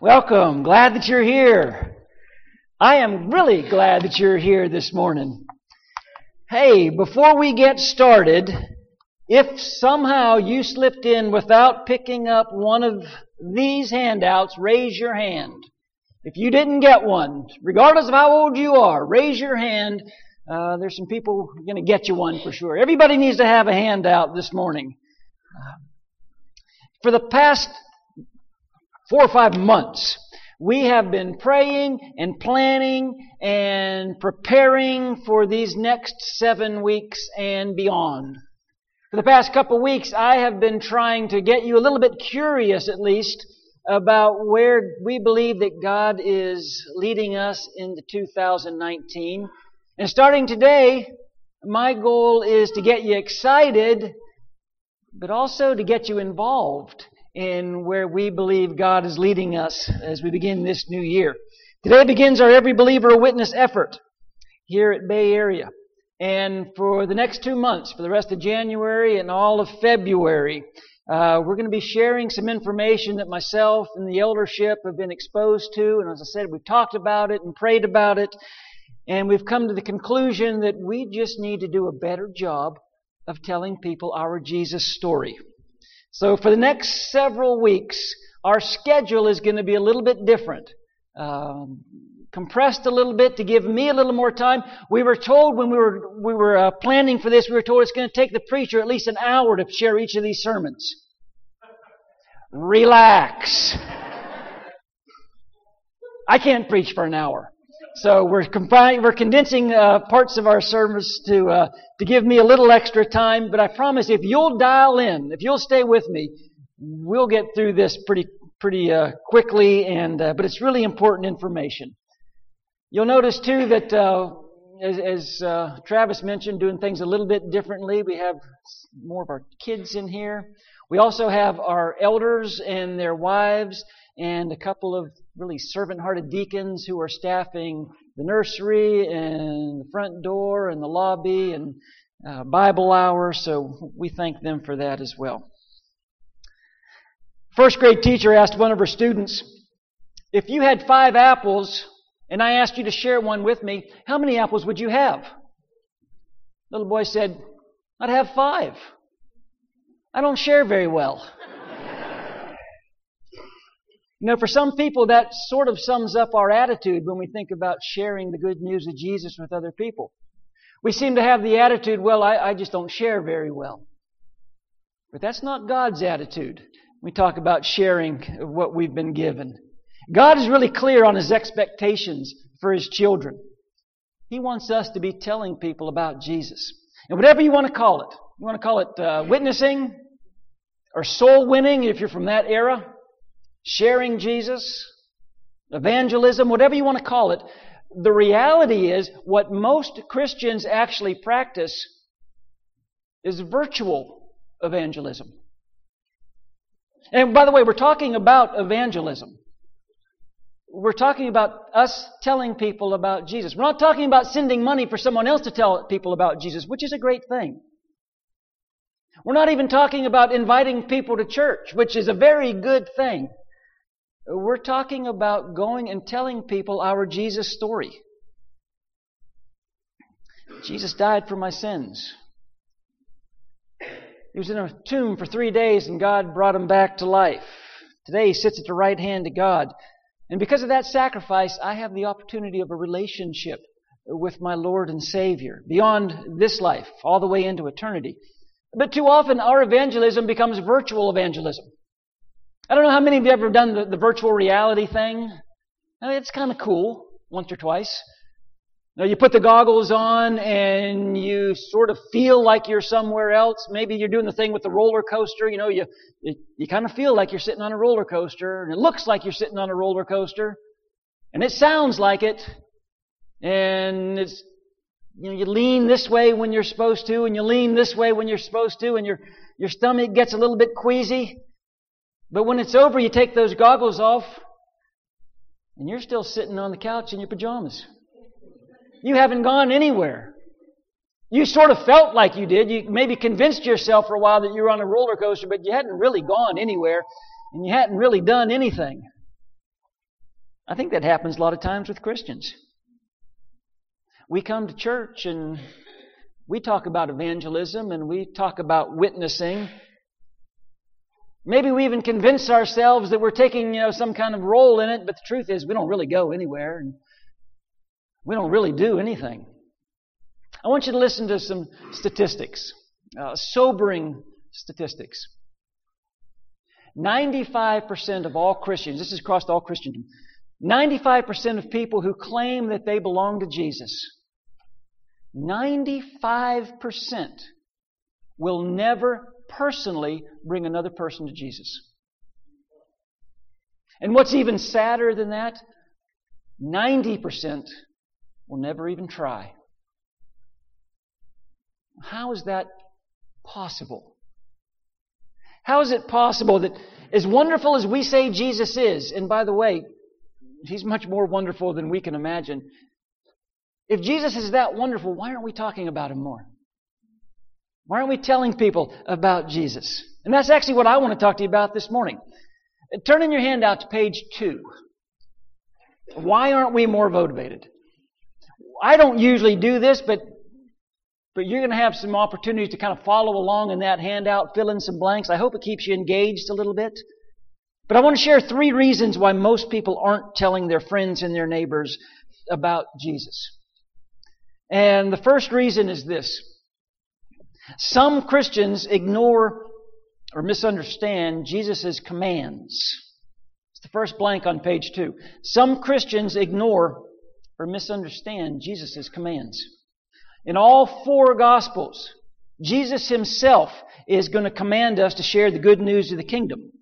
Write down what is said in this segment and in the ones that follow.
Welcome. Glad that you're here. I am really glad that you're here this morning. Hey, before we get started, if somehow you slipped in without picking up one of these handouts, raise your hand. If you didn't get one, regardless of how old you are, raise your hand. Uh, there's some people going to get you one for sure. Everybody needs to have a handout this morning. For the past four or five months, we have been praying and planning and preparing for these next seven weeks and beyond. For the past couple weeks, I have been trying to get you a little bit curious, at least, about where we believe that God is leading us into 2019. And starting today, my goal is to get you excited, but also to get you involved in where we believe God is leading us as we begin this new year. Today begins our Every Believer Witness effort here at Bay Area. And for the next two months, for the rest of January and all of February, uh, we're going to be sharing some information that myself and the eldership have been exposed to. And as I said, we've talked about it and prayed about it. And we've come to the conclusion that we just need to do a better job of telling people our Jesus story. So for the next several weeks, our schedule is going to be a little bit different. Um, compressed a little bit to give me a little more time. We were told when we were we were uh, planning for this, we were told it's going to take the preacher at least an hour to share each of these sermons. Relax. I can't preach for an hour. So we're we're condensing uh, parts of our service to uh, to give me a little extra time. But I promise, if you'll dial in, if you'll stay with me, we'll get through this pretty pretty uh, quickly. And uh, but it's really important information. You'll notice too that uh, as, as uh, Travis mentioned, doing things a little bit differently. We have more of our kids in here. We also have our elders and their wives and a couple of really servant hearted deacons who are staffing the nursery and the front door and the lobby and uh, Bible hour, so we thank them for that as well. First grade teacher asked one of her students, If you had five apples and I asked you to share one with me, how many apples would you have? Little boy said, I'd have five. I don't share very well. You know, for some people, that sort of sums up our attitude when we think about sharing the good news of Jesus with other people. We seem to have the attitude, well, I, I just don't share very well. But that's not God's attitude. We talk about sharing what we've been given. God is really clear on His expectations for His children. He wants us to be telling people about Jesus. And whatever you want to call it, you want to call it uh, witnessing or soul winning if you're from that era, sharing Jesus, evangelism, whatever you want to call it, the reality is what most Christians actually practice is virtual evangelism. And by the way, we're talking about evangelism. We're talking about us telling people about Jesus. We're not talking about sending money for someone else to tell people about Jesus, which is a great thing. We're not even talking about inviting people to church, which is a very good thing. We're talking about going and telling people our Jesus story. Jesus died for my sins. He was in a tomb for three days and God brought him back to life. Today he sits at the right hand of God. And because of that sacrifice, I have the opportunity of a relationship with my Lord and Savior beyond this life, all the way into eternity. But too often our evangelism becomes virtual evangelism. I don't know how many of you have ever done the, the virtual reality thing. I mean, it's kind of cool once or twice. You, know, you put the goggles on and you sort of feel like you're somewhere else. Maybe you're doing the thing with the roller coaster. You know, you, you, you kind of feel like you're sitting on a roller coaster and it looks like you're sitting on a roller coaster and it sounds like it and it's, you know, you lean this way when you're supposed to and you lean this way when you're supposed to and your, your stomach gets a little bit queasy. But when it's over, you take those goggles off and you're still sitting on the couch in your pajamas. You haven't gone anywhere. You sort of felt like you did. You maybe convinced yourself for a while that you were on a roller coaster, but you hadn't really gone anywhere and you hadn't really done anything. I think that happens a lot of times with Christians. We come to church and we talk about evangelism and we talk about witnessing. Maybe we even convince ourselves that we're taking, you know, some kind of role in it, but the truth is we don't really go anywhere and we don't really do anything. I want you to listen to some statistics, uh, sobering statistics. 95% of all Christians, this is across all Christendom, 95% of people who claim that they belong to Jesus, 95% will never personally bring another person to Jesus. And what's even sadder than that, 90% will never even try. How is that possible? How is it possible that as wonderful as we say Jesus is, and by the way, He's much more wonderful than we can imagine. If Jesus is that wonderful, why aren't we talking about Him more? Why aren't we telling people about Jesus? And that's actually what I want to talk to you about this morning. Turn in your handout to page two. Why aren't we more motivated? I don't usually do this, but but you're going to have some opportunities to kind of follow along in that handout, fill in some blanks. I hope it keeps you engaged a little bit. But I want to share three reasons why most people aren't telling their friends and their neighbors about Jesus. And the first reason is this. Some Christians ignore or misunderstand Jesus' commands. It's the first blank on page two. Some Christians ignore or misunderstand Jesus' commands. In all four Gospels, Jesus himself is going to command us to share the good news of the kingdom.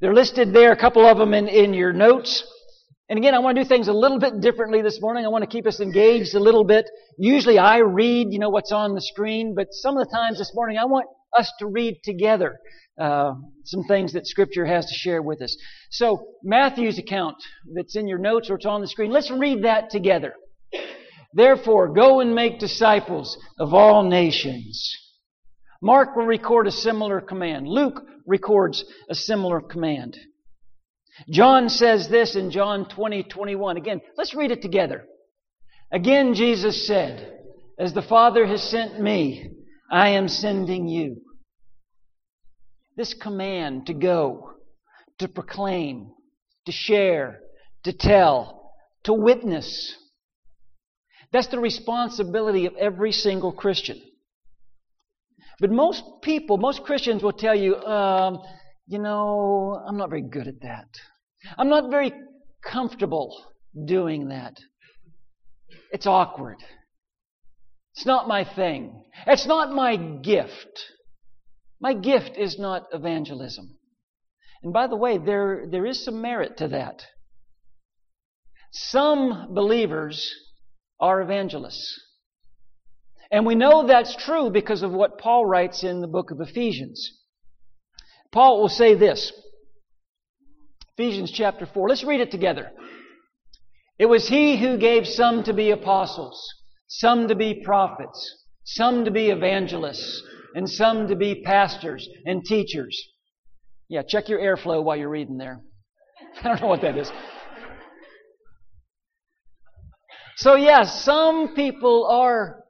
They're listed there, a couple of them in, in your notes. And again, I want to do things a little bit differently this morning. I want to keep us engaged a little bit. Usually I read, you know, what's on the screen, but some of the times this morning I want us to read together uh, some things that Scripture has to share with us. So Matthew's account that's in your notes or it's on the screen, let's read that together. Therefore, go and make disciples of all nations. Mark will record a similar command. Luke records a similar command. John says this in John 20, 21. Again, let's read it together. Again, Jesus said, As the Father has sent me, I am sending you. This command to go, to proclaim, to share, to tell, to witness, that's the responsibility of every single Christian. But most people, most Christians will tell you, um, you know, I'm not very good at that. I'm not very comfortable doing that. It's awkward. It's not my thing. It's not my gift. My gift is not evangelism. And by the way, there, there is some merit to that. Some believers are evangelists. And we know that's true because of what Paul writes in the book of Ephesians. Paul will say this. Ephesians chapter 4. Let's read it together. It was he who gave some to be apostles, some to be prophets, some to be evangelists, and some to be pastors and teachers. Yeah, check your airflow while you're reading there. I don't know what that is. So, yes, some people are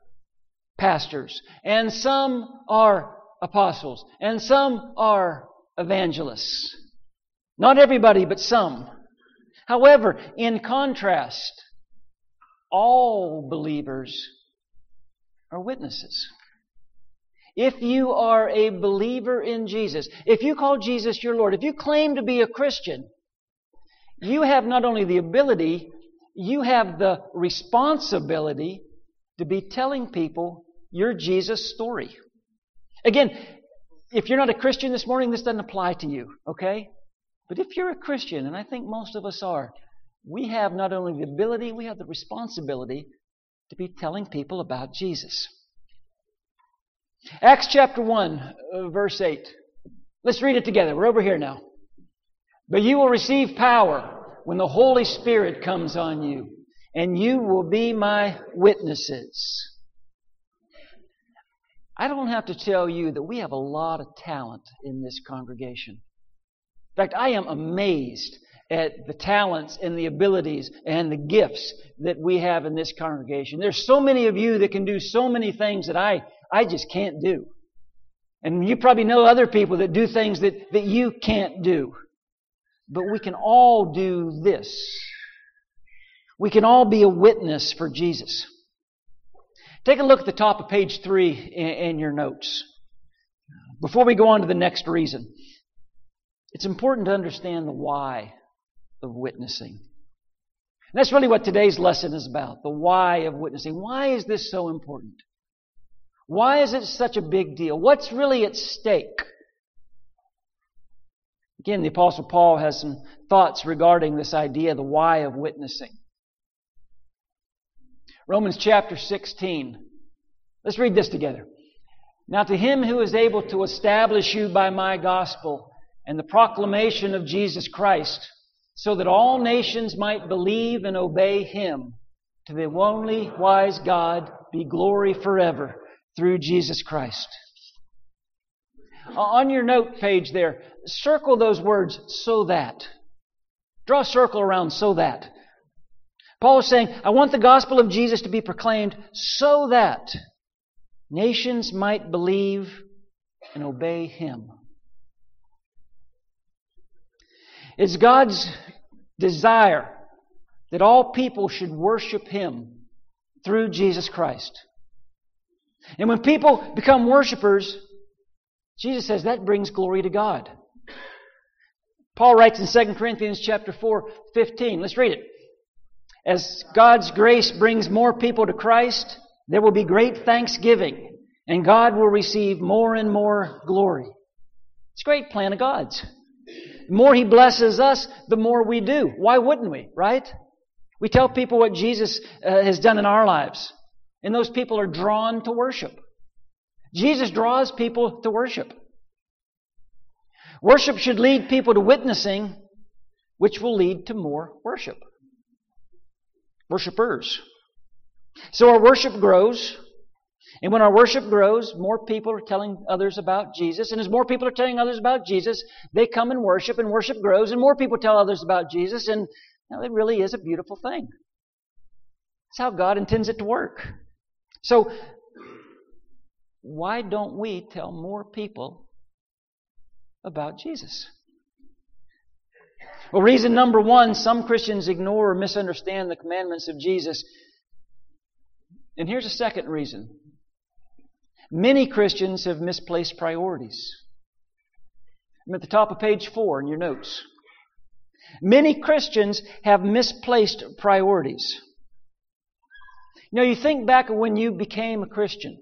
pastors, and some are apostles, and some are evangelists. Not everybody, but some. However, in contrast, all believers are witnesses. If you are a believer in Jesus, if you call Jesus your Lord, if you claim to be a Christian, you have not only the ability, you have the responsibility to be telling people your Jesus story. Again, if you're not a Christian this morning, this doesn't apply to you, okay? But if you're a Christian, and I think most of us are, we have not only the ability, we have the responsibility to be telling people about Jesus. Acts chapter 1, uh, verse 8. Let's read it together. We're over here now. But you will receive power when the Holy Spirit comes on you, and you will be my witnesses. I don't have to tell you that we have a lot of talent in this congregation. In fact, I am amazed at the talents and the abilities and the gifts that we have in this congregation. There's so many of you that can do so many things that I, I just can't do. And you probably know other people that do things that, that you can't do. But we can all do this. We can all be a witness for Jesus. Take a look at the top of page three in, in your notes. Before we go on to the next reason, it's important to understand the why of witnessing. And that's really what today's lesson is about the why of witnessing. Why is this so important? Why is it such a big deal? What's really at stake? Again, the Apostle Paul has some thoughts regarding this idea, the why of witnessing. Romans chapter 16. Let's read this together. Now, to him who is able to establish you by my gospel and the proclamation of Jesus Christ, so that all nations might believe and obey him. To the only wise God be glory forever through Jesus Christ. Uh, on your note page there, circle those words so that. Draw a circle around so that. Paul is saying, I want the gospel of Jesus to be proclaimed so that nations might believe and obey him. It's God's desire that all people should worship Him through Jesus Christ. And when people become worshipers, Jesus says that brings glory to God. Paul writes in 2 Corinthians chapter 4, 15. Let's read it. As God's grace brings more people to Christ, there will be great thanksgiving, and God will receive more and more glory. It's a great plan of God's. The more He blesses us, the more we do. Why wouldn't we, right? We tell people what Jesus uh, has done in our lives, and those people are drawn to worship. Jesus draws people to worship. Worship should lead people to witnessing, which will lead to more worship. Worshippers. So our worship grows. And when our worship grows, more people are telling others about Jesus. And as more people are telling others about Jesus, they come and worship, and worship grows, and more people tell others about Jesus. And you know, it really is a beautiful thing. It's how God intends it to work. So, why don't we tell more people about Jesus? Well, reason number one some Christians ignore or misunderstand the commandments of Jesus. And here's a second reason Many Christians have misplaced priorities. I'm at the top of page four in your notes. Many Christians have misplaced priorities. Know, you think back when you became a Christian.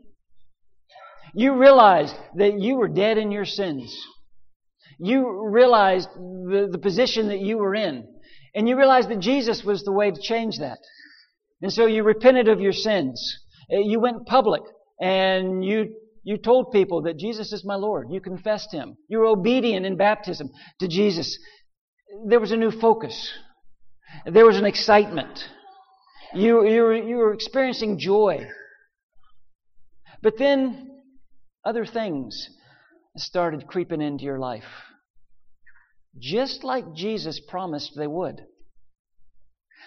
You realized that you were dead in your sins. You realized the, the position that you were in. And you realized that Jesus was the way to change that. And so you repented of your sins. Uh, you went public and you you told people that Jesus is my Lord. You confessed Him. You were obedient in baptism to Jesus. There was a new focus. There was an excitement. You, you, were, you were experiencing joy. But then other things started creeping into your life. Just like Jesus promised they would.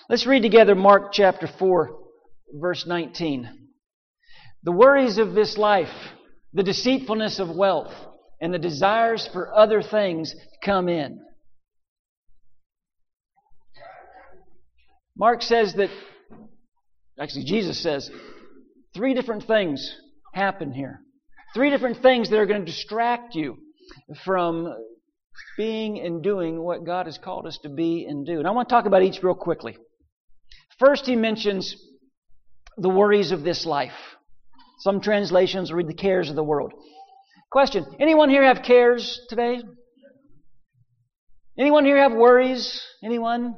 Let's read together Mark chapter 4, verse 19. The worries of this life, the deceitfulness of wealth, and the desires for other things come in. Mark says that, actually, Jesus says, three different things happen here. Three different things that are going to distract you from being and doing what God has called us to be and do. And I want to talk about each real quickly. First, he mentions the worries of this life. Some translations read the cares of the world. Question Anyone here have cares today? Anyone here have worries? Anyone?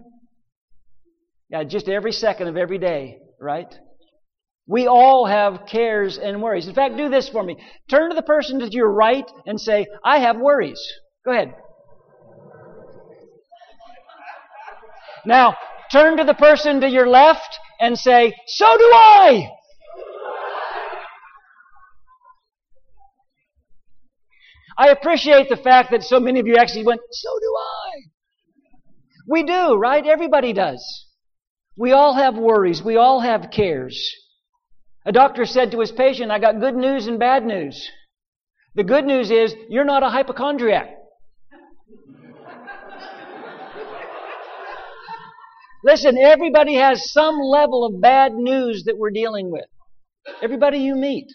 Yeah, just every second of every day, right? We all have cares and worries. In fact, do this for me. Turn to the person to your right and say, I have worries. Go ahead. Now, turn to the person to your left and say, So do I! I appreciate the fact that so many of you actually went, so do I. We do, right? Everybody does. We all have worries. We all have cares. A doctor said to his patient, I got good news and bad news. The good news is you're not a hypochondriac. Listen, everybody has some level of bad news that we're dealing with. Everybody you meet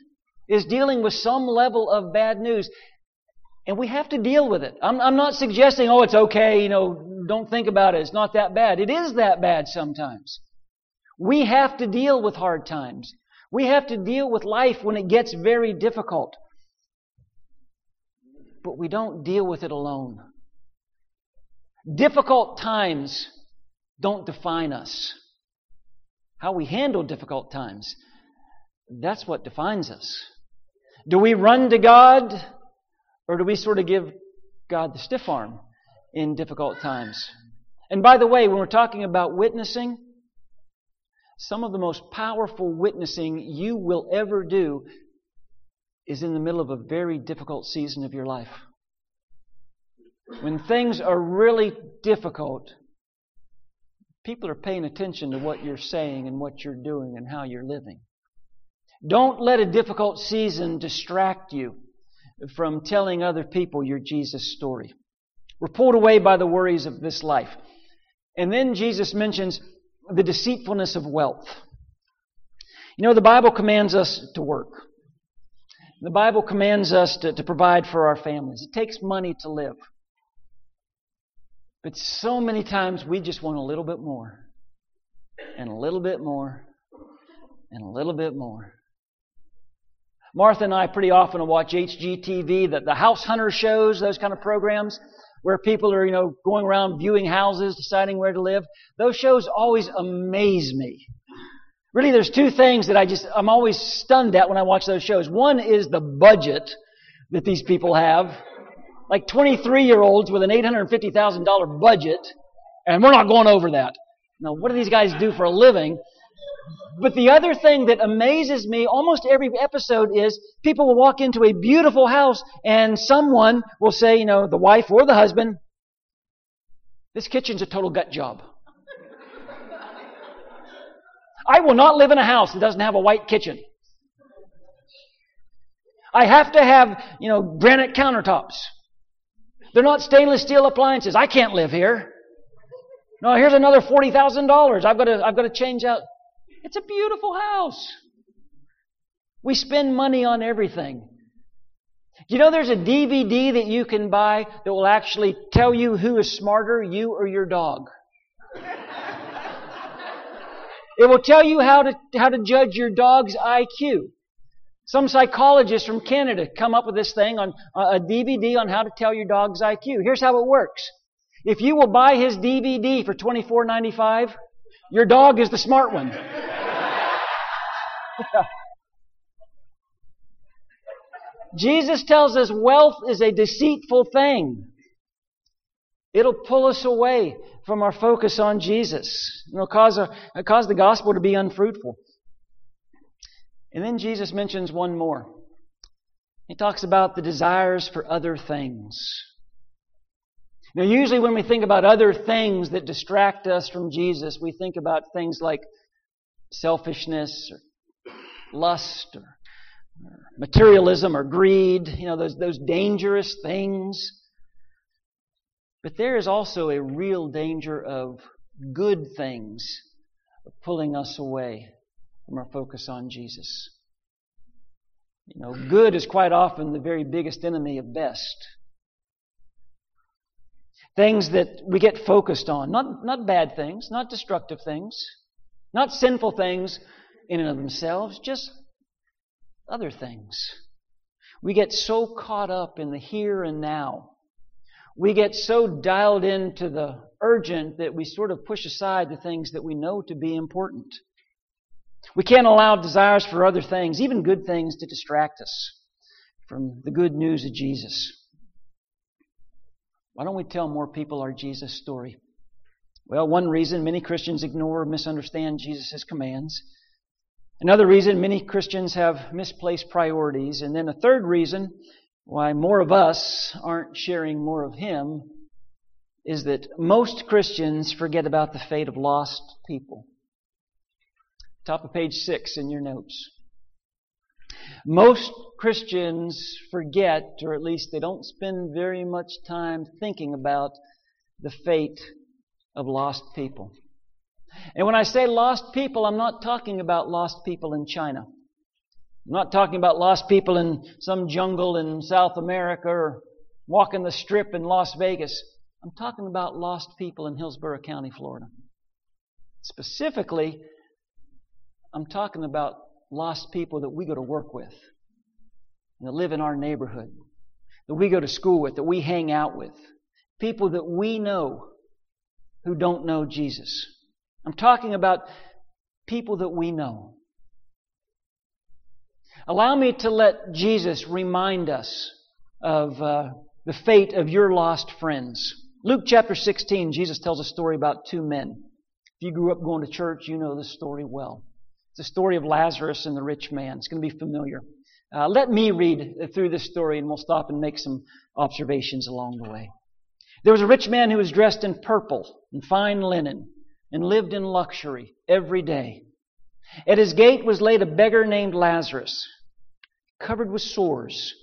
is dealing with some level of bad news. And we have to deal with it. I'm, I'm, not suggesting, oh, it's okay, you know, don't think about it. It's not that bad. It is that bad sometimes. We have to deal with hard times. We have to deal with life when it gets very difficult. But we don't deal with it alone. Difficult times don't define us. How we handle difficult times, that's what defines us. Do we run to God or do we sort of give God the stiff arm in difficult times? And by the way, when we're talking about witnessing, some of the most powerful witnessing you will ever do is in the middle of a very difficult season of your life. When things are really difficult, people are paying attention to what you're saying and what you're doing and how you're living. Don't let a difficult season distract you from telling other people your Jesus story. We're pulled away by the worries of this life. And then Jesus mentions the deceitfulness of wealth. You know, the Bible commands us to work. The Bible commands us to, to provide for our families. It takes money to live. But so many times we just want a little bit more, and a little bit more, and a little bit more. Martha and I pretty often watch HGTV, the, the house hunter shows, those kind of programs where people are, you know, going around viewing houses, deciding where to live. Those shows always amaze me. Really, there's two things that I just, I'm always stunned at when I watch those shows. One is the budget that these people have. Like 23 year olds with an $850,000 budget, and we're not going over that. Now, what do these guys do for a living? But the other thing that amazes me almost every episode is people will walk into a beautiful house and someone will say, you know, the wife or the husband, this kitchen's a total gut job. I will not live in a house that doesn't have a white kitchen. I have to have, you know, granite countertops. They're not stainless steel appliances. I can't live here. No, here's another $40,000. I've got to, I've got to change out. It's a beautiful house. We spend money on everything. You know there's a DVD that you can buy that will actually tell you who is smarter, you or your dog. it will tell you how to, how to judge your dog's IQ. Some psychologists from Canada come up with this thing on uh, a DVD on how to tell your dog's IQ. Here's how it works. If you will buy his DVD for $24.95, your dog is the smart one. Jesus tells us wealth is a deceitful thing. It'll pull us away from our focus on Jesus. It'll cause, a, cause the gospel to be unfruitful. And then Jesus mentions one more. He talks about the desires for other things. Now, usually when we think about other things that distract us from Jesus, we think about things like selfishness or lust or, materialism or greed, you know, those, those dangerous things. But there is also a real danger of good things pulling us away from our focus on Jesus. You know, good is quite often the very biggest enemy of best. Things that we get focused on, not, not bad things, not destructive things, not sinful things, in and of themselves, just other things. We get so caught up in the here and now. We get so dialed into the urgent that we sort of push aside the things that we know to be important. We can't allow desires for other things, even good things, to distract us from the good news of Jesus. Why don't we tell more people our Jesus story? Well, one reason many Christians ignore or misunderstand Jesus' commands Another reason many Christians have misplaced priorities. And then a third reason why more of us aren't sharing more of Him is that most Christians forget about the fate of lost people. Top of page six in your notes. Most Christians forget, or at least they don't spend very much time thinking about the fate of lost people. And when I say lost people, I'm not talking about lost people in China. I'm not talking about lost people in some jungle in South America or walking the strip in Las Vegas. I'm talking about lost people in Hillsborough County, Florida. Specifically, I'm talking about lost people that we go to work with, that live in our neighborhood, that we go to school with, that we hang out with, people that we know who don't know Jesus. I'm talking about people that we know. Allow me to let Jesus remind us of uh, the fate of your lost friends. Luke chapter 16, Jesus tells a story about two men. If you grew up going to church, you know this story well. The story of Lazarus and the rich man. It's going to be familiar. Uh, let me read through this story and we'll stop and make some observations along the way. There was a rich man who was dressed in purple and fine linen and lived in luxury every day. At his gate was laid a beggar named Lazarus, covered with sores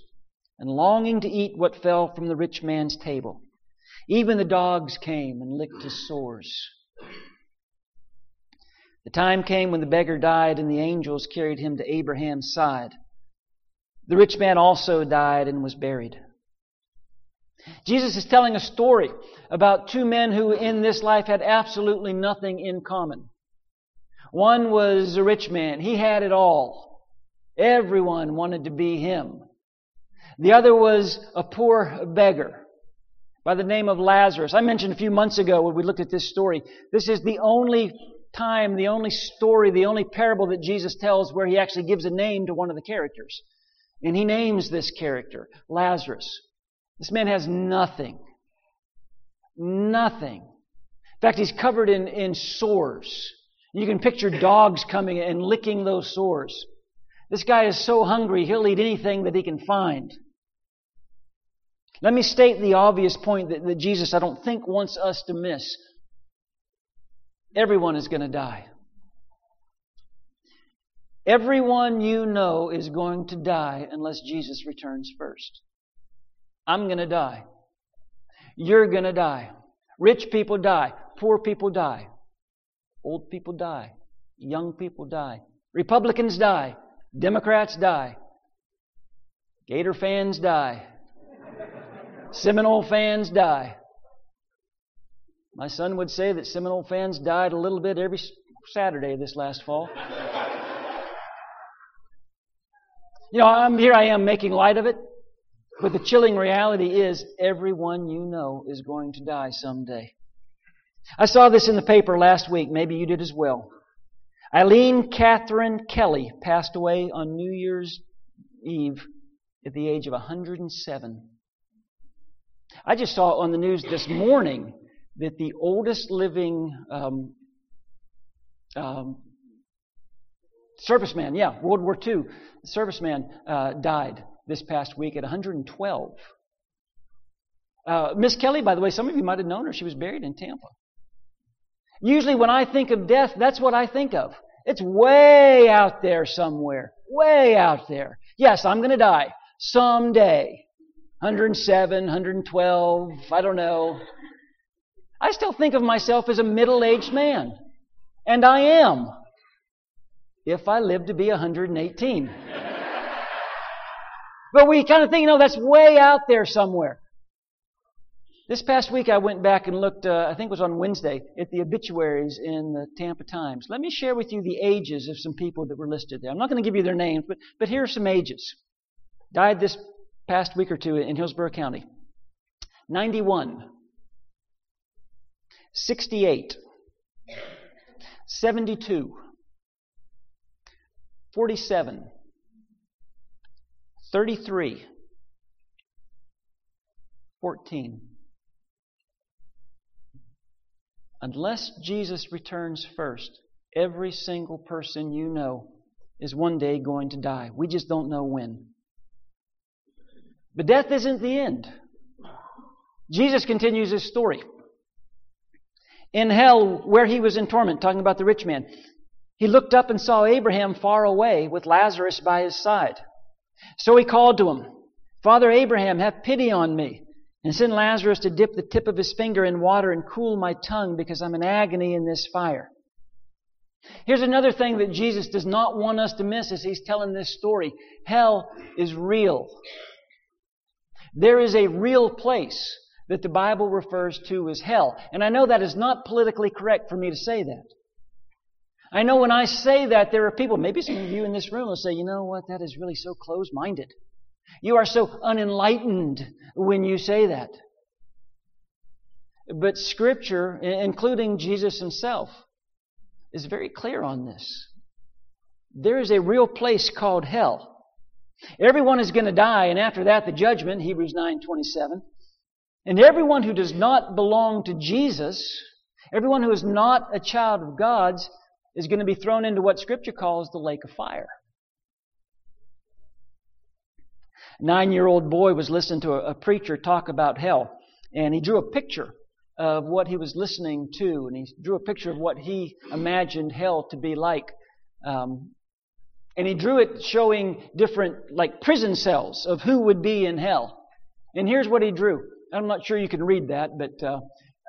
and longing to eat what fell from the rich man's table. Even the dogs came and licked his sores. The time came when the beggar died and the angels carried him to Abraham's side. The rich man also died and was buried. Jesus is telling a story about two men who in this life had absolutely nothing in common. One was a rich man. He had it all. Everyone wanted to be him. The other was a poor beggar by the name of Lazarus. I mentioned a few months ago when we looked at this story, this is the only time, the only story, the only parable that Jesus tells where he actually gives a name to one of the characters. And he names this character, Lazarus. This man has nothing. Nothing. In fact, he's covered in, in sores. You can picture dogs coming and licking those sores. This guy is so hungry, he'll eat anything that he can find. Let me state the obvious point that, that Jesus, I don't think, wants us to miss. Everyone is going to die. Everyone you know is going to die unless Jesus returns first. I'm going to die. You're going to die. Rich people die. Poor people die. Old people die. Young people die. Republicans die. Democrats die. Gator fans die. Seminole fans die. My son would say that Seminole fans died a little bit every Saturday this last fall. You know, I'm here I am making light of it, but the chilling reality is everyone you know is going to die someday. I saw this in the paper last week. Maybe you did as well. Eileen Catherine Kelly passed away on New Year's Eve at the age of 107. I just saw on the news this morning that the oldest living um, um, serviceman, yeah, World War II serviceman uh, died this past week at 112. Uh, Miss Kelly, by the way, some of you might have known her. She was buried in Tampa. Usually, when I think of death, that's what I think of. It's way out there somewhere. Way out there. Yes, I'm going to die someday. 107, 112, I don't know. I still think of myself as a middle aged man. And I am. If I live to be 118. but we kind of think, you know, that's way out there somewhere. This past week I went back and looked, uh, I think it was on Wednesday, at the obituaries in the Tampa Times. Let me share with you the ages of some people that were listed there. I'm not going to give you their names, but, but here are some ages. Died this past week or two in Hillsborough County 91, 68, 72, 47, 33, 14. Unless Jesus returns first, every single person you know is one day going to die. We just don't know when. But death isn't the end. Jesus continues his story. In hell, where he was in torment, talking about the rich man, he looked up and saw Abraham far away with Lazarus by his side. So he called to him, Father Abraham, have pity on me, and send Lazarus to dip the tip of his finger in water and cool my tongue because I'm in agony in this fire. Here's another thing that Jesus does not want us to miss as he's telling this story. Hell is real. There is a real place that the Bible refers to as hell. And I know that is not politically correct for me to say that. I know when I say that, there are people, maybe some of you in this room will say, you know what, that is really so close minded. You are so unenlightened when you say that. But Scripture, including Jesus himself, is very clear on this. There is a real place called hell. Everyone is going to die, and after that, the judgment, Hebrews 9:27. And everyone who does not belong to Jesus, everyone who is not a child of God's, is going to be thrown into what Scripture calls the lake of fire. Nine year old boy was listening to a, a preacher talk about hell, and he drew a picture of what he was listening to, and he drew a picture of what he imagined hell to be like. Um, and he drew it showing different, like prison cells of who would be in hell. And here's what he drew. I'm not sure you can read that, but uh,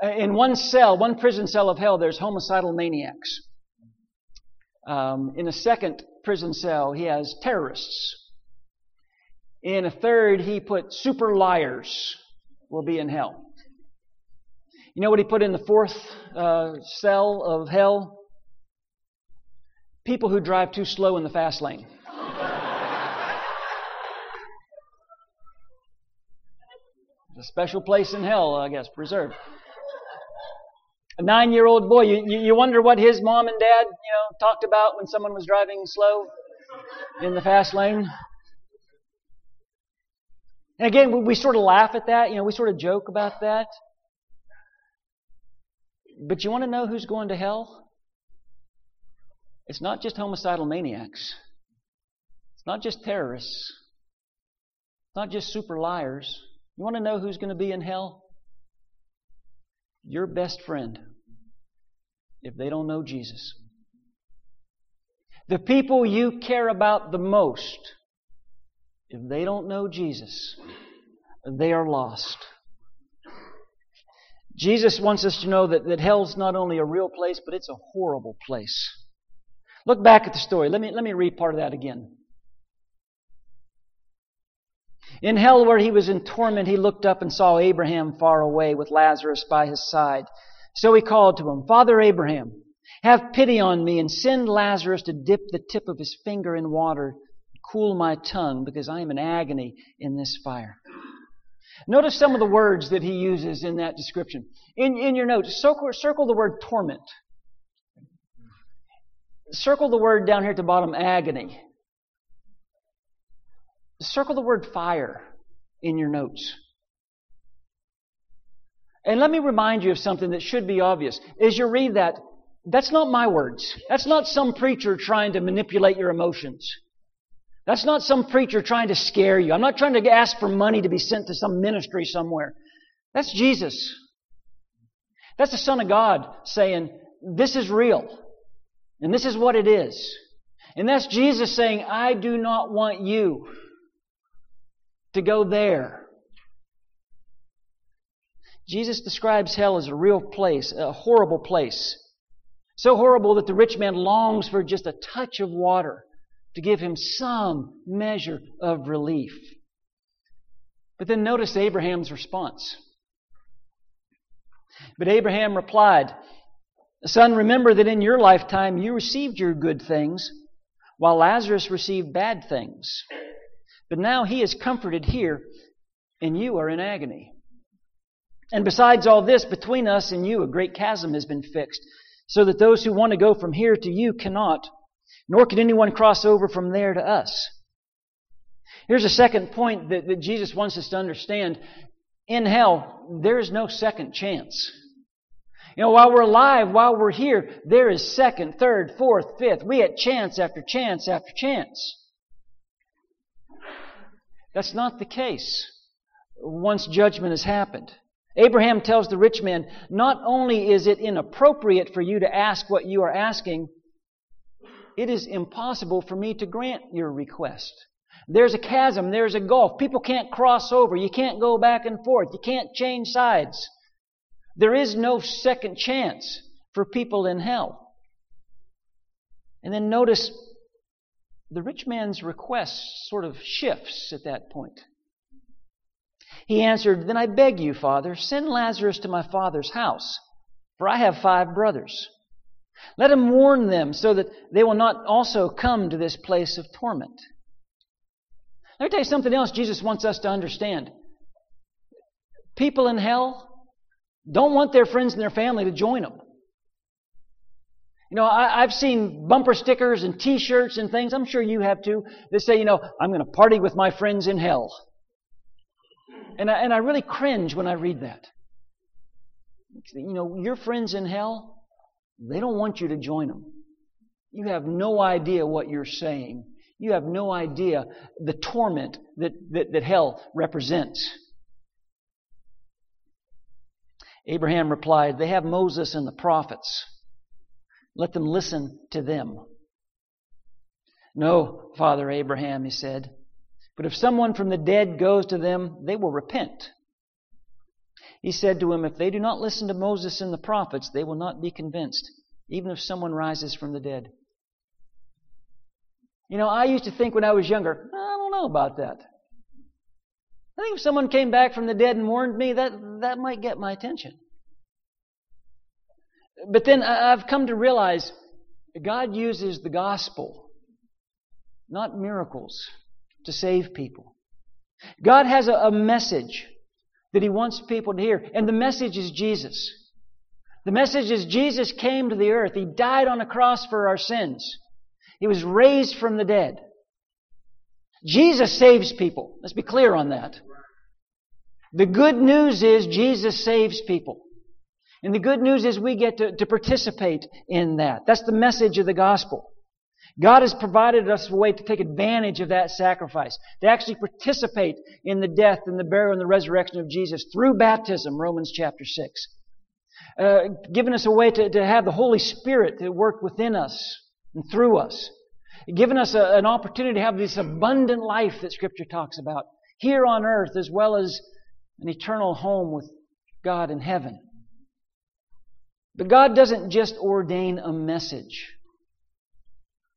in one cell, one prison cell of hell, there's homicidal maniacs. Um, in a second prison cell, he has terrorists. In a third, he put super liars will be in hell. You know what he put in the fourth uh, cell of hell? People who drive too slow in the fast lane. A special place in hell, I guess, preserved. A nine year old boy, you, you wonder what his mom and dad, you know, talked about when someone was driving slow in the fast lane. And again, we, we sort of laugh at that, you know, we sort of joke about that. But you want to know who's going to hell? It's not just homicidal maniacs. It's not just terrorists. It's not just super liars. You want to know who's going to be in hell? Your best friend, if they don't know Jesus. The people you care about the most, if they don't know Jesus, they are lost. Jesus wants us to know that, that hell's not only a real place, but it's a horrible place. Look back at the story. Let me, let me read part of that again. In hell, where he was in torment, he looked up and saw Abraham far away with Lazarus by his side. So he called to him, Father Abraham, have pity on me and send Lazarus to dip the tip of his finger in water, and cool my tongue, because I am in agony in this fire. Notice some of the words that he uses in that description. In, in your notes, circle, circle the word torment. Circle the word down here at the bottom, agony. Circle the word fire in your notes. And let me remind you of something that should be obvious. As you read that, that's not my words. That's not some preacher trying to manipulate your emotions. That's not some preacher trying to scare you. I'm not trying to ask for money to be sent to some ministry somewhere. That's Jesus. That's the Son of God saying, This is real. And this is what it is. And that's Jesus saying, I do not want you to go there. Jesus describes hell as a real place, a horrible place. So horrible that the rich man longs for just a touch of water to give him some measure of relief. But then notice Abraham's response. But Abraham replied, Son, remember that in your lifetime you received your good things, while Lazarus received bad things. But now he is comforted here, and you are in agony. And besides all this, between us and you a great chasm has been fixed, so that those who want to go from here to you cannot, nor can anyone cross over from there to us. Here's a second point that, that Jesus wants us to understand. In hell, there is no second chance. You know, while we're alive, while we're here, there is second, third, fourth, fifth. We had chance after chance after chance. That's not the case once judgment has happened. Abraham tells the rich man, not only is it inappropriate for you to ask what you are asking, it is impossible for me to grant your request. There's a chasm, there's a gulf. People can't cross over. You can't go back and forth. You can't change sides. There is no second chance for people in hell. And then notice the rich man's request sort of shifts at that point. He answered, Then I beg you, Father, send Lazarus to my father's house, for I have five brothers. Let him warn them so that they will not also come to this place of torment. Let me tell you something else Jesus wants us to understand. People in hell don't want their friends and their family to join them. You know, I, have seen bumper stickers and T-shirts and things. I'm sure you have too. That say, you know, I'm going to party with my friends in hell. And I, and I really cringe when I read that. You know, your friends in hell, they don't want you to join them. You have no idea what you're saying. You have no idea the torment that, that, that hell represents. Abraham replied, They have Moses and the prophets. Let them listen to them. No, Father Abraham, he said. But if someone from the dead goes to them, they will repent. He said to him, If they do not listen to Moses and the prophets, they will not be convinced, even if someone rises from the dead. You know, I used to think when I was younger, I don't know about that. I think if someone came back from the dead and warned me, that, that might get my attention. But then I've come to realize God uses the gospel, not miracles, to save people. God has a, a message that He wants people to hear, and the message is Jesus. The message is Jesus came to the earth. He died on a cross for our sins. He was raised from the dead. Jesus saves people. Let's be clear on that. The good news is Jesus saves people. And the good news is we get to, to participate in that. That's the message of the gospel. God has provided us a way to take advantage of that sacrifice, to actually participate in the death and the burial and the resurrection of Jesus through baptism, Romans chapter 6. Uh, given us a way to, to have the Holy Spirit to work within us and through us. Given us a, an opportunity to have this abundant life that Scripture talks about here on earth as well as an eternal home with God in heaven. But God doesn't just ordain a message.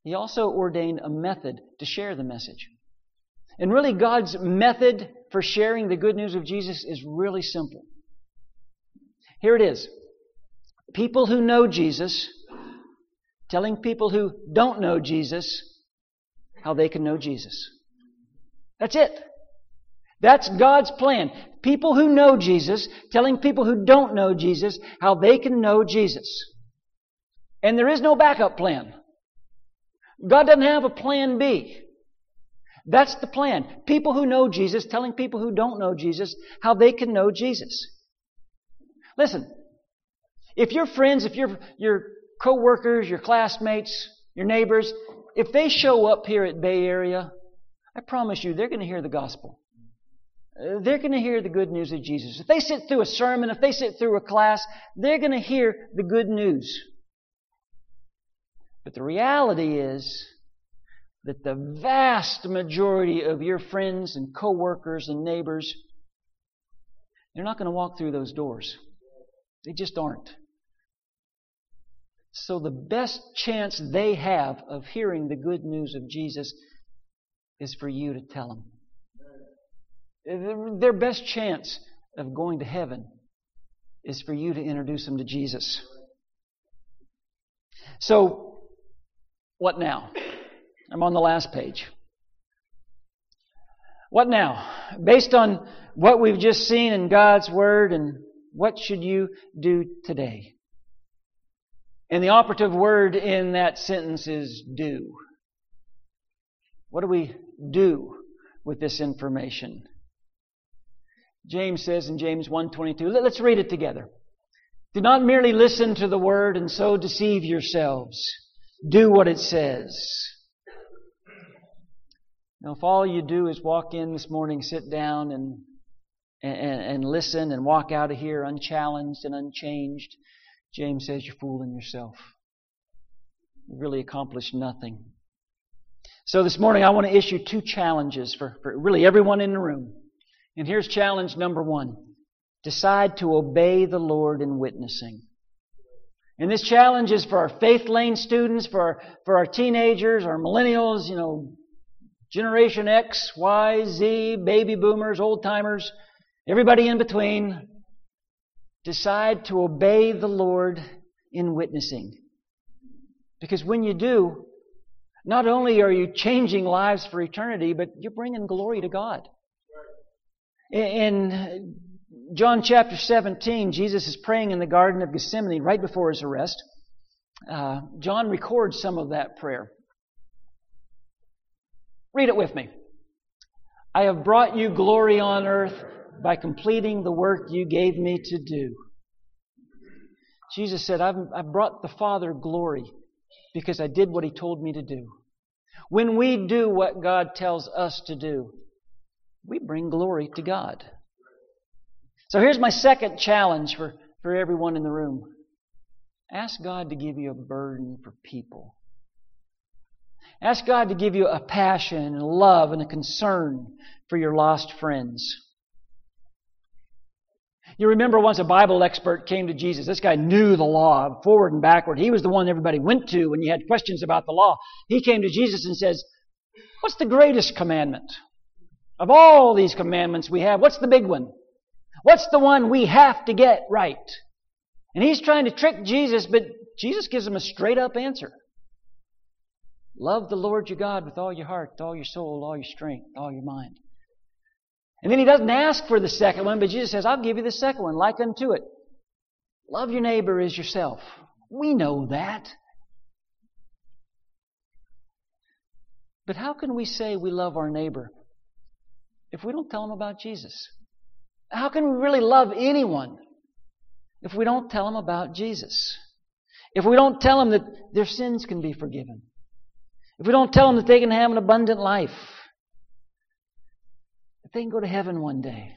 He also ordained a method to share the message. And really, God's method for sharing the good news of Jesus is really simple. Here it is. People who know Jesus telling people who don't know Jesus how they can know Jesus. That's it. That's God's plan. People who know Jesus telling people who don't know Jesus how they can know Jesus. And there is no backup plan. God doesn't have a plan B. That's the plan. People who know Jesus telling people who don't know Jesus how they can know Jesus. Listen, if your friends, if your, your coworkers, your classmates, your neighbors, if they show up here at Bay Area, I promise you they're going to hear the gospel. Uh, they're going to hear the good news of Jesus. If they sit through a sermon, if they sit through a class, they're going to hear the good news. But the reality is that the vast majority of your friends and coworkers and neighbors, they're not going to walk through those doors. They just aren't. So the best chance they have of hearing the good news of Jesus is for you to tell them. Their best chance of going to heaven is for you to introduce them to Jesus. So, what now? I'm on the last page. What now? Based on what we've just seen in God's Word, and what should you do today? And the operative word in that sentence is do. What do we do with this information? James says in James 1:22, let's read it together. Do not merely listen to the word and so deceive yourselves. Do what it says. Now, if all you do is walk in this morning, sit down, and and, and listen and walk out of here unchallenged and unchanged, James says you're fooling yourself. You really accomplished nothing. So this morning I want to issue two challenges for, for really everyone in the room. And here's challenge number one. Decide to obey the Lord in witnessing. And this challenge is for our faith lane students, for our, for our teenagers, our millennials, you know, Generation X, Y, Z, baby boomers, old timers, everybody in between. Decide to obey the Lord in witnessing. Because when you do, not only are you changing lives for eternity, but you're bringing glory to God. In John chapter 17, Jesus is praying in the Garden of Gethsemane right before his arrest. Uh, John records some of that prayer. Read it with me. I have brought you glory on earth by completing the work you gave me to do. Jesus said, I've, I've brought the Father glory because I did what He told me to do. When we do what God tells us to do, we bring glory to God. So here's my second challenge for, for everyone in the room. Ask God to give you a burden for people. Ask God to give you a passion and a love and a concern for your lost friends. You remember once a Bible expert came to Jesus. This guy knew the law forward and backward. He was the one everybody went to when you had questions about the law. He came to Jesus and says, What's the greatest commandment? Of all these commandments we have, what's the big one? What's the one we have to get right? And he's trying to trick Jesus, but Jesus gives him a straight up answer. Love the Lord your God with all your heart, all your soul, all your strength, all your mind. And then he doesn't ask for the second one, but Jesus says, I'll give you the second one, like unto it. Love your neighbor as yourself. We know that. But how can we say we love our neighbor if we don't tell them about Jesus? How can we really love anyone if we don't tell them about Jesus? If we don't tell them that their sins can be forgiven? If we don't tell them that they can have an abundant life? That they can go to heaven one day?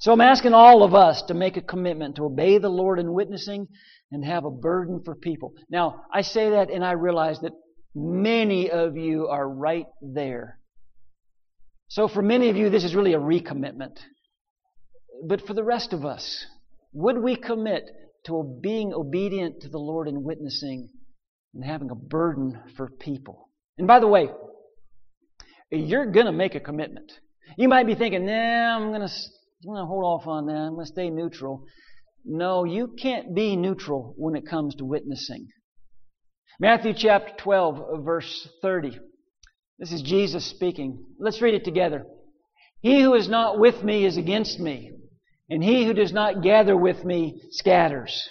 So I'm asking all of us to make a commitment to obey the Lord in witnessing and have a burden for people. Now, I say that and I realize that many of you are right there. So for many of you, this is really a recommitment. But for the rest of us, would we commit to being obedient to the Lord and witnessing and having a burden for people? And by the way, you're going to make a commitment. You might be thinking, nah, I'm going to I'm to hold off on that. I'm going to stay neutral. No, you can't be neutral when it comes to witnessing. Matthew chapter 12, verse 30. This is Jesus speaking. Let's read it together. He who is not with me is against me, and he who does not gather with me scatters.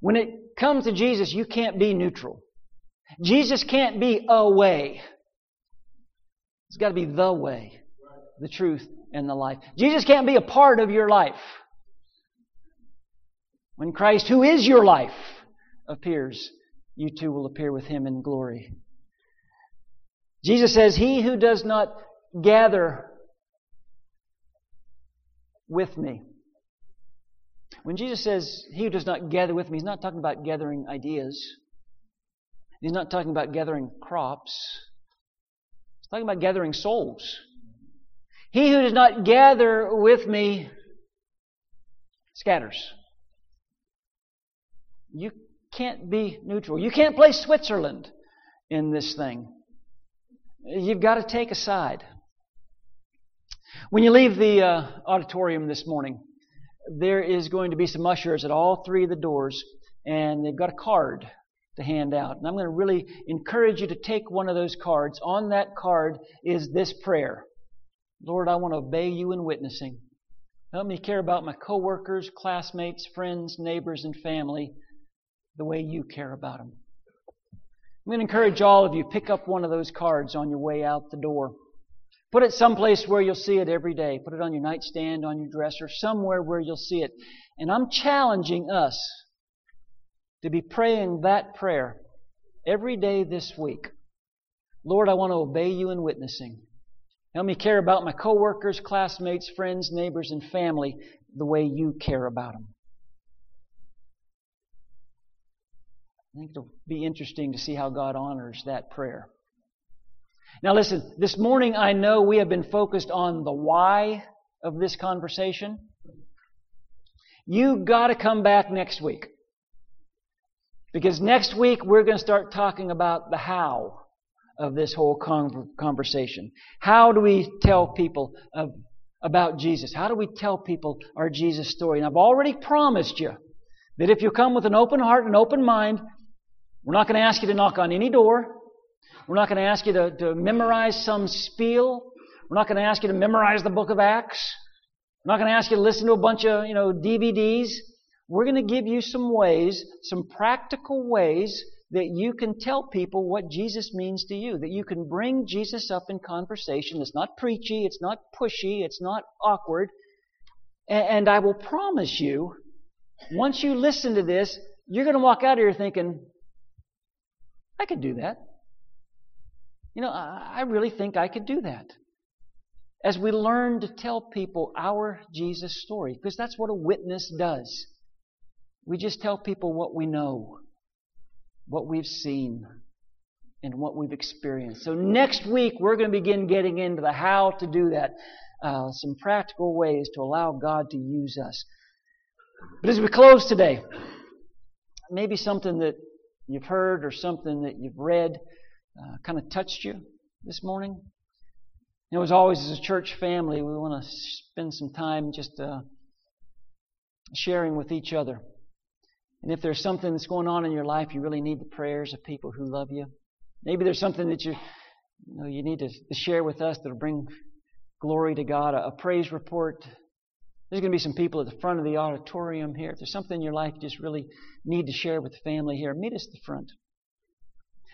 When it comes to Jesus, you can't be neutral. Jesus can't be a way. It's got to be the way, the truth, and the life. Jesus can't be a part of your life. When Christ, who is your life, appears, you too will appear with him in glory. Jesus says, He who does not gather with me when Jesus says, He who does not gather with me, He's not talking about gathering ideas. He's not talking about gathering crops. He's talking about gathering souls. He who does not gather with me scatters. You can't be neutral. You can't play Switzerland in this thing. You've got to take a side. When you leave the uh, auditorium this morning, there is going to be some ushers at all three of the doors, and they've got a card to hand out. And I'm going to really encourage you to take one of those cards. On that card is this prayer Lord, I want to obey you in witnessing. Help me care about my coworkers, classmates, friends, neighbors, and family the way you care about them. I'm going to encourage all of you pick up one of those cards on your way out the door. Put it someplace where you'll see it every day. Put it on your nightstand, on your dresser, somewhere where you'll see it. And I'm challenging us to be praying that prayer every day this week. Lord, I want to obey you in witnessing. Help me care about my coworkers, classmates, friends, neighbors, and family the way you care about them. I think it'll be interesting to see how God honors that prayer. Now, listen, this morning I know we have been focused on the why of this conversation. You've got to come back next week. Because next week we're going to start talking about the how of this whole conversation. How do we tell people of, about Jesus? How do we tell people our Jesus story? And I've already promised you that if you come with an open heart and open mind, we're not going to ask you to knock on any door. We're not going to ask you to, to memorize some spiel. We're not going to ask you to memorize the book of Acts. We're not going to ask you to listen to a bunch of, you know, DVDs. We're going to give you some ways, some practical ways that you can tell people what Jesus means to you, that you can bring Jesus up in conversation. It's not preachy, it's not pushy, it's not awkward. And I will promise you, once you listen to this, you're going to walk out of here thinking, I could do that. You know, I really think I could do that. As we learn to tell people our Jesus story, because that's what a witness does. We just tell people what we know what we've seen and what we've experienced. So next week, we're going to begin getting into the how to do that, uh, some practical ways to allow God to use us. But as we close today, maybe something that you've heard or something that you've read uh, kind of touched you this morning. You know, as always, as a church family, we want to spend some time just uh, sharing with each other. And if there's something that's going on in your life, you really need the prayers of people who love you. Maybe there's something that you, you, know, you need to, share with us that'll bring glory to God, a, a praise report. There's going to be some people at the front of the auditorium here. If there's something in your life you just really need to share with the family here, meet us at the front.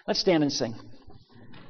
Let's stand and sing.